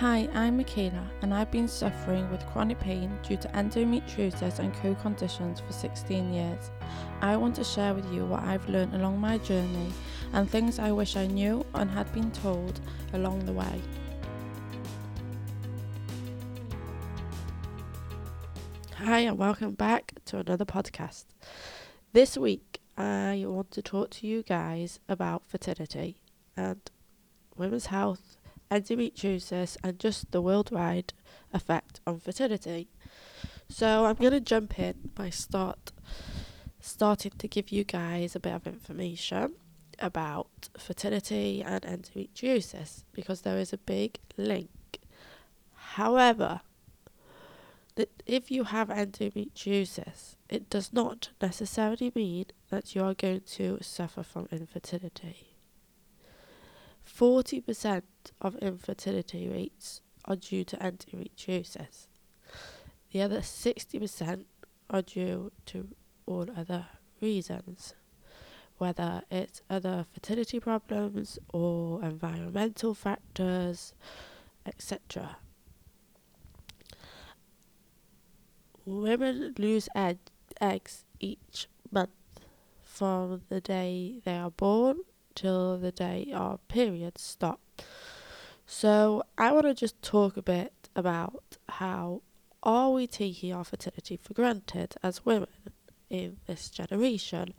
Hi, I'm Michaela, and I've been suffering with chronic pain due to endometriosis and co conditions for 16 years. I want to share with you what I've learned along my journey and things I wish I knew and had been told along the way. Hi, and welcome back to another podcast. This week, I want to talk to you guys about fertility and women's health endometriosis, and just the worldwide effect on fertility. So I'm going to jump in by start starting to give you guys a bit of information about fertility and endometriosis because there is a big link. However, that if you have endometriosis, it does not necessarily mean that you are going to suffer from infertility. 40% of infertility rates are due to endometriosis. The other 60% are due to all other reasons, whether it's other fertility problems or environmental factors, etc. Women lose ed- eggs each month from the day they are born till the day our periods stop. So I want to just talk a bit about how are we taking our fertility for granted as women in this generation.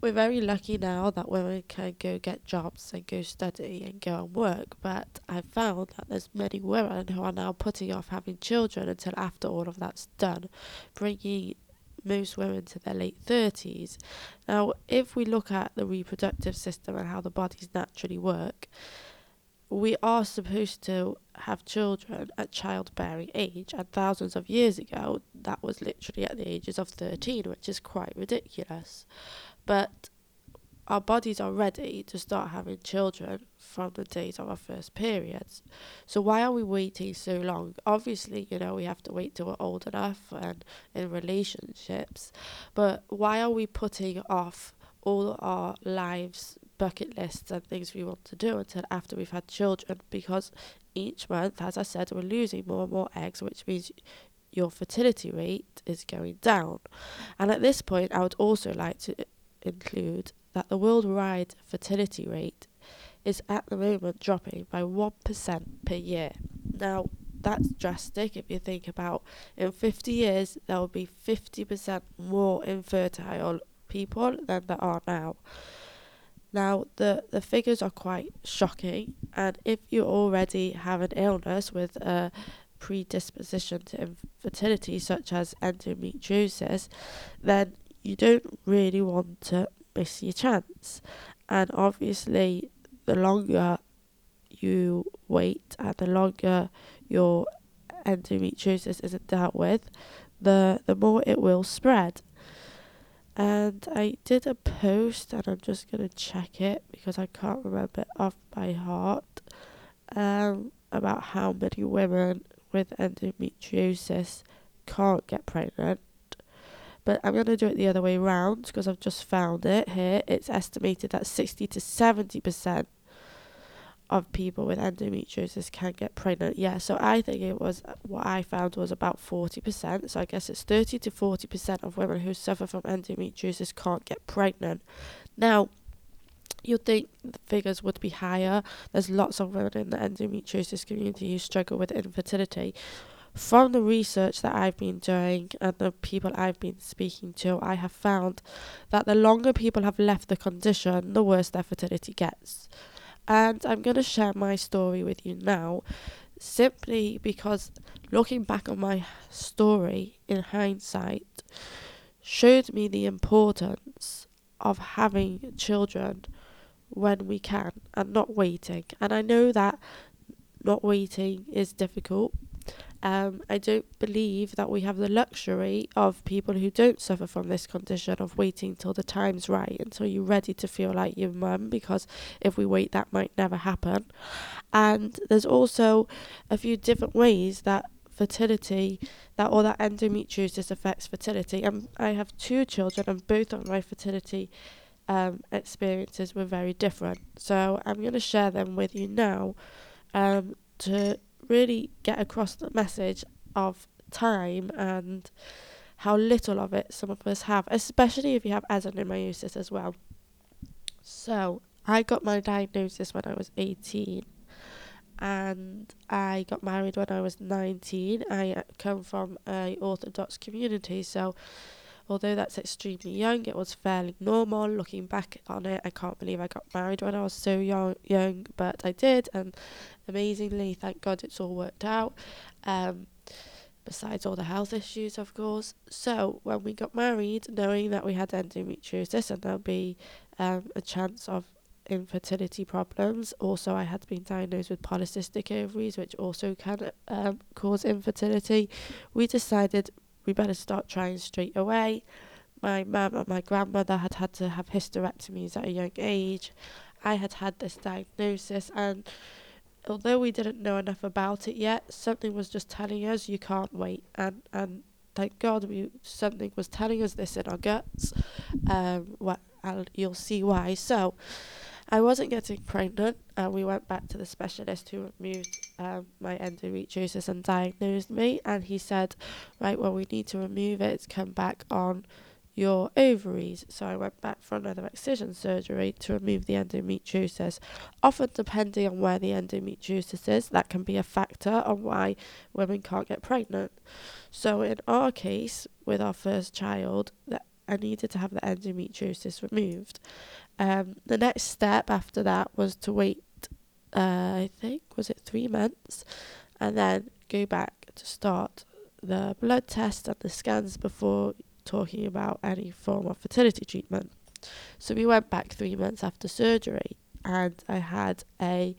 We're very lucky now that women can go get jobs and go study and go and work, but I've found that there's many women who are now putting off having children until after all of that's done, bringing most women to their late 30s. Now, if we look at the reproductive system and how the bodies naturally work, we are supposed to have children at childbearing age, and thousands of years ago, that was literally at the ages of 13, which is quite ridiculous. But our bodies are ready to start having children from the days of our first periods. So why are we waiting so long? Obviously, you know, we have to wait till we're old enough and in relationships, but why are we putting off all our lives bucket lists and things we want to do until after we've had children because each month as I said we're losing more and more eggs which means your fertility rate is going down. And at this point I would also like to include that the worldwide fertility rate is at the moment dropping by 1% per year. Now, that's drastic if you think about in 50 years there will be 50% more infertile people than there are now. Now, the, the figures are quite shocking, and if you already have an illness with a predisposition to infertility, such as endometriosis, then you don't really want to miss your chance. And obviously, the longer you wait and the longer your endometriosis isn't dealt with, the the more it will spread. And I did a post, and I'm just gonna check it because I can't remember it off by heart. Um, about how many women with endometriosis can't get pregnant but I'm going to do it the other way around because I've just found it here. It's estimated that 60 to 70% of people with endometriosis can get pregnant. Yeah, so I think it was uh, what I found was about 40%. So I guess it's 30 to 40% of women who suffer from endometriosis can't get pregnant. Now, you'd think the figures would be higher. There's lots of women in the endometriosis community who struggle with infertility from the research that I've been doing and the people I've been speaking to, I have found that the longer people have left the condition, the worse their fertility gets. And I'm going to share my story with you now simply because looking back on my story in hindsight showed me the importance of having children when we can and not waiting. And I know that not waiting is difficult um, I don't believe that we have the luxury of people who don't suffer from this condition of waiting till the time's right until you're ready to feel like your mum because if we wait that might never happen. And there's also a few different ways that fertility that or that endometriosis affects fertility. And um, I have two children and both of my fertility um, experiences were very different. So I'm going to share them with you now um, to really get across the message of time and how little of it some of us have, especially if you have adenomyosis as well. So, I got my diagnosis when I was 18 and I got married when I was 19. I uh, come from a Orthodox community, so although that's extremely young, it was fairly normal. Looking back on it, I can't believe I got married when I was so young, young but I did, and amazingly, thank God it's all worked out. Um, besides all the health issues, of course. So, when we got married, knowing that we had endometriosis and there'll be um, a chance of infertility problems, also, I had been diagnosed with polycystic ovaries, which also can um, cause infertility. We decided we better start trying straight away. My mum and my grandmother had had to have hysterectomies at a young age. I had had this diagnosis, and although we didn't know enough about it yet, something was just telling us you can't wait. And and thank God we something was telling us this in our guts. Um, what and you'll see why. So. I wasn't getting pregnant, and we went back to the specialist who removed um, my endometriosis and diagnosed me. And he said, Right, well, we need to remove it, come back on your ovaries. So I went back for another excision surgery to remove the endometriosis. Often, depending on where the endometriosis is, that can be a factor on why women can't get pregnant. So, in our case, with our first child, that I needed to have the endometriosis removed. Um, the next step after that was to wait, uh, I think, was it three months, and then go back to start the blood test and the scans before talking about any form of fertility treatment. So we went back three months after surgery, and I had a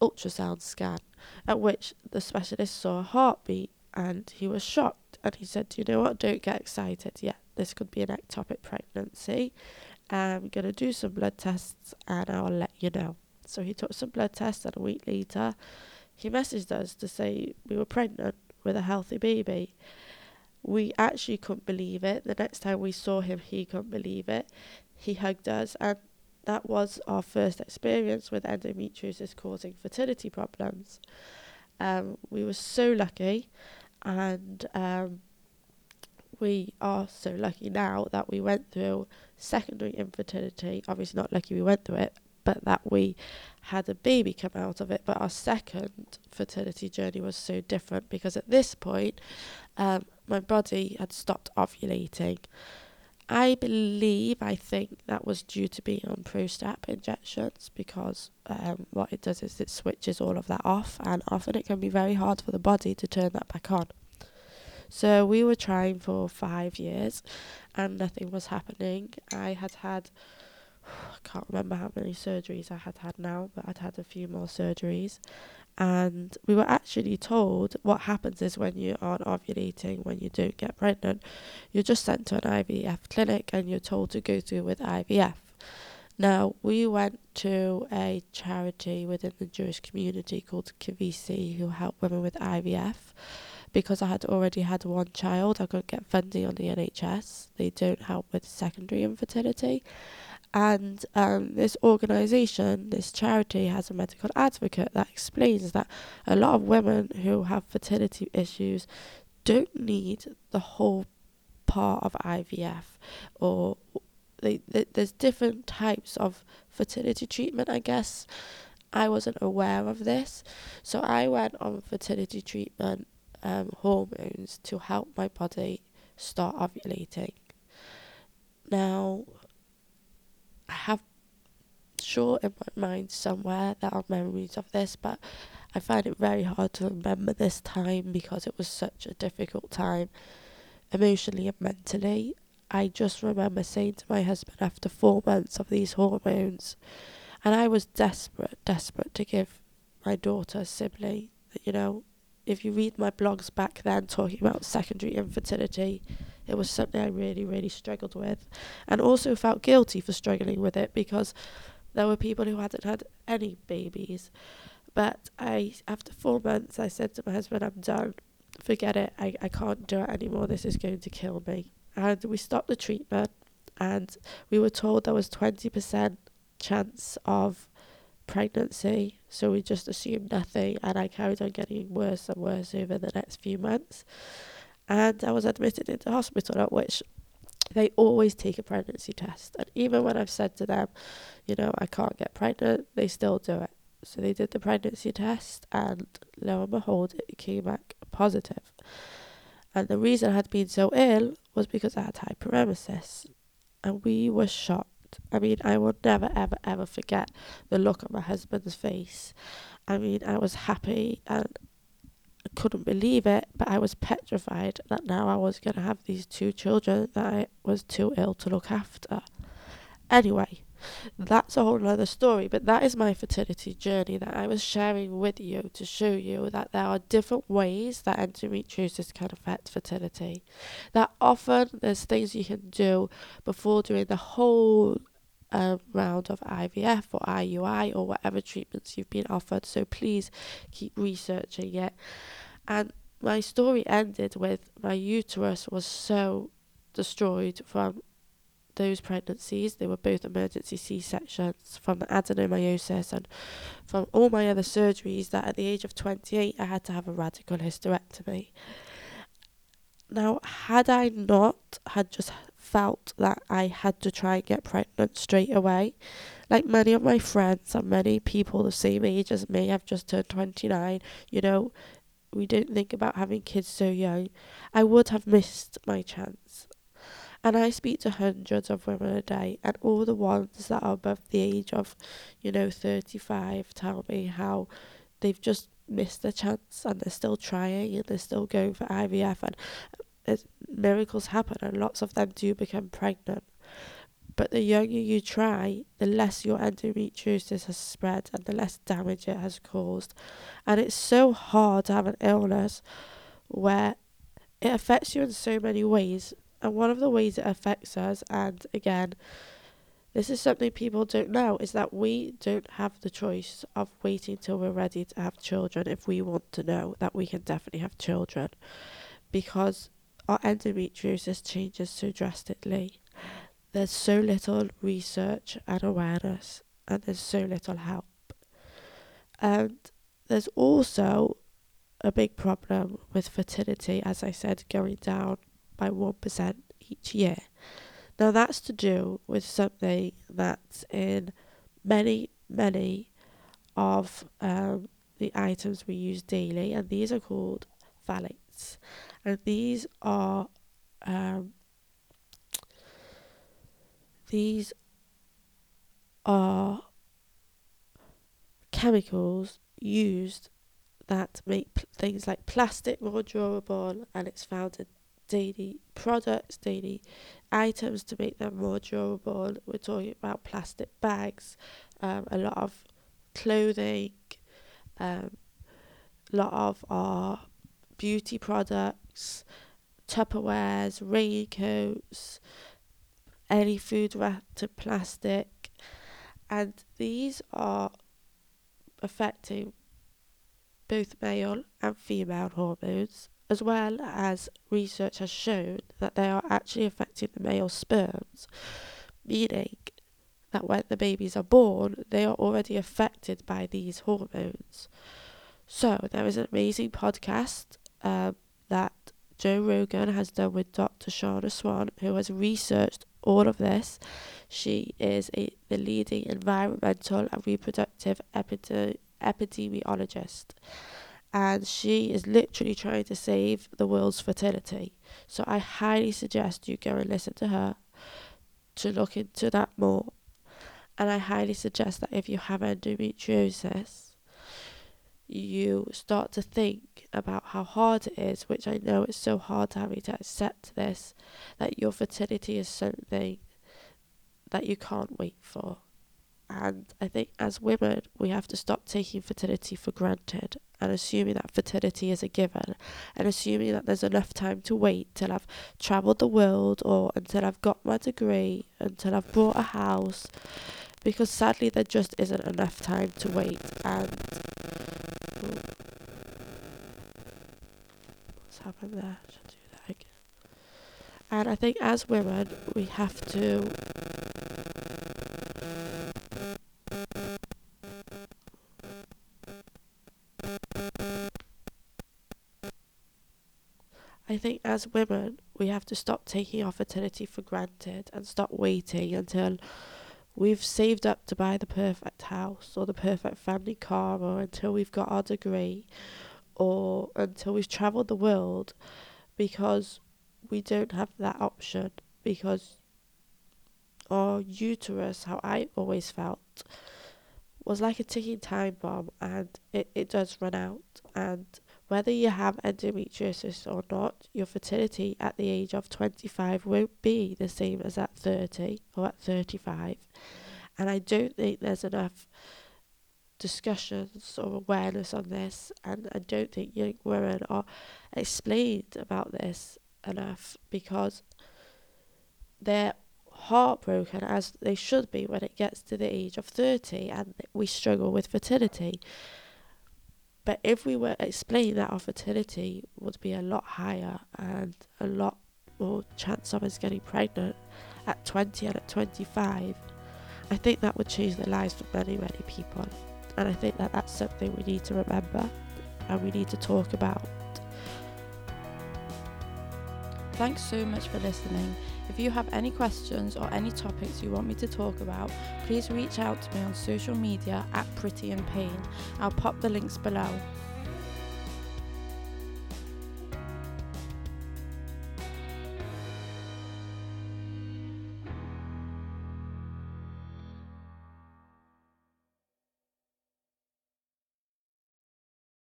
ultrasound scan, at which the specialist saw a heartbeat, and he was shocked, and he said, "You know what? Don't get excited yet. This could be an ectopic pregnancy. I'm gonna do some blood tests, and I'll let you know." So he took some blood tests, and a week later, he messaged us to say we were pregnant with a healthy baby we actually couldn't believe it. The next time we saw him, he couldn't believe it. He hugged us, and that was our first experience with endometriosis causing fertility problems. Um, we were so lucky, and um, we are so lucky now that we went through secondary infertility. Obviously, not lucky we went through it, but that we had a baby come out of it. But our second fertility journey was so different because at this point, um, my body had stopped ovulating. I believe, I think that was due to being on Prostap injections because um, what it does is it switches all of that off, and often it can be very hard for the body to turn that back on. So we were trying for five years, and nothing was happening. I had had, I can't remember how many surgeries I had had now, but I'd had a few more surgeries, and we were actually told what happens is when you aren't ovulating, when you don't get pregnant, you're just sent to an IVF clinic and you're told to go through with IVF. Now, we went to a charity within the Jewish community called Kavisi who help women with IVF. Because I had already had one child, I couldn't get funding on the NHS. They don't help with secondary infertility. And um, this organization, this charity, has a medical advocate that explains that a lot of women who have fertility issues don't need the whole part of IVF or they, they, there's different types of fertility treatment, I guess. I wasn't aware of this. So I went on fertility treatment, um, hormones, to help my body start ovulating. Now, I have sure in my mind somewhere there are memories of this, but I find it very hard to remember this time because it was such a difficult time emotionally and mentally. I just remember saying to my husband after four months of these hormones, and I was desperate, desperate to give my daughter a sibling. You know, if you read my blogs back then talking about secondary infertility, it was something I really, really struggled with, and also felt guilty for struggling with it because there were people who hadn't had any babies. But I, after four months, I said to my husband, "I'm done. Forget it. I, I can't do it anymore. This is going to kill me." And we stopped the treatment, and we were told there was twenty percent chance of pregnancy, so we just assumed nothing, and I carried on getting worse and worse over the next few months. And I was admitted into hospital, at which they always take a pregnancy test. And even when I've said to them, you know, I can't get pregnant, they still do it. So they did the pregnancy test, and lo and behold, it came back positive. And the reason I had been so ill was because I had hyperemesis. And we were shocked. I mean, I will never, ever, ever forget the look on my husband's face. I mean, I was happy and I couldn't believe it, but I was petrified that now I was going to have these two children that I was too ill to look after. Anyway, that's a whole other story, but that is my fertility journey that I was sharing with you to show you that there are different ways that endometriosis can affect fertility. That often there's things you can do before doing the whole um, round of IVF or IUI or whatever treatments you've been offered. So please keep researching it. And my story ended with my uterus was so destroyed from those pregnancies. They were both emergency C sections from the adenomyosis and from all my other surgeries that at the age of 28 I had to have a radical hysterectomy. Now, had I not had just felt that I had to try and get pregnant straight away, like many of my friends and many people the same age as me, I've just turned 29, you know, we didn't think about having kids so young, I would have missed my chance. And I speak to hundreds of women a day, and all the ones that are above the age of, you know, 35 tell me how they've just missed their chance and they're still trying and they're still going for IVF. And uh, it, miracles happen, and lots of them do become pregnant. But the younger you try, the less your endometriosis has spread and the less damage it has caused. And it's so hard to have an illness where it affects you in so many ways, and one of the ways it affects us, and again, this is something people don't know, is that we don't have the choice of waiting till we're ready to have children if we want to know that we can definitely have children. Because our endometriosis changes so drastically. There's so little research and awareness, and there's so little help. And there's also a big problem with fertility, as I said, going down by 1% each year. Now, that's to do with something that's in many, many of um, the items we use daily, and these are called phthalates. And these are um, these are chemicals used that make p- things like plastic more durable, and it's found in daily products, daily items to make them more durable. We're talking about plastic bags, um, a lot of clothing, um, a lot of our beauty products, Tupperwares, raincoats, any food wrapped in plastic, and these are affecting both male and female hormones as well as research has shown that they are actually affecting the male sperms, meaning that when the babies are born, they are already affected by these hormones. So, there is an amazing podcast um, that Joe Rogan has done with Dr. Shanna Swan, who has researched all of this. She is a, the leading environmental and reproductive epide- epidemiologist and she is literally trying to save the world's fertility. So I highly suggest you go and listen to her to look into that more. And I highly suggest that if you have endometriosis, you start to think about how hard it is, which I know it's so hard to having to accept this, that your fertility is something that you can't wait for. And I think as women, we have to stop taking fertility for granted and assuming that fertility is a given and assuming that there's enough time to wait till I've travelled the world or until I've got my degree, until I've bought a house. Because sadly, there just isn't enough time to wait. And. What's happened there? I do that again. And I think as women, we have to I think as women, we have to stop taking our fertility for granted and stop waiting until we've saved up to buy the perfect house or the perfect family car or until we've got our degree or until we've travelled the world because we don't have that option because our uterus, how I always felt, was like a ticking time bomb and it, it does run out and whether you have endometriosis or not, your fertility at the age of 25 won't be the same as at 30 or at 35. And I don't think there's enough discussions or awareness on this, and I don't think young women are explained about this enough because they're heartbroken as they should be when it gets to the age of 30 and we struggle with fertility. But if we were explained that our fertility would be a lot higher and a lot more chance of us getting pregnant at 20 and at 25, I think that would change the lives for many, many people. And I think that that's something we need to remember and we need to talk about. Thanks so much for listening. If you have any questions or any topics you want me to talk about, please reach out to me on social media at Pretty in Pain. I'll pop the links below.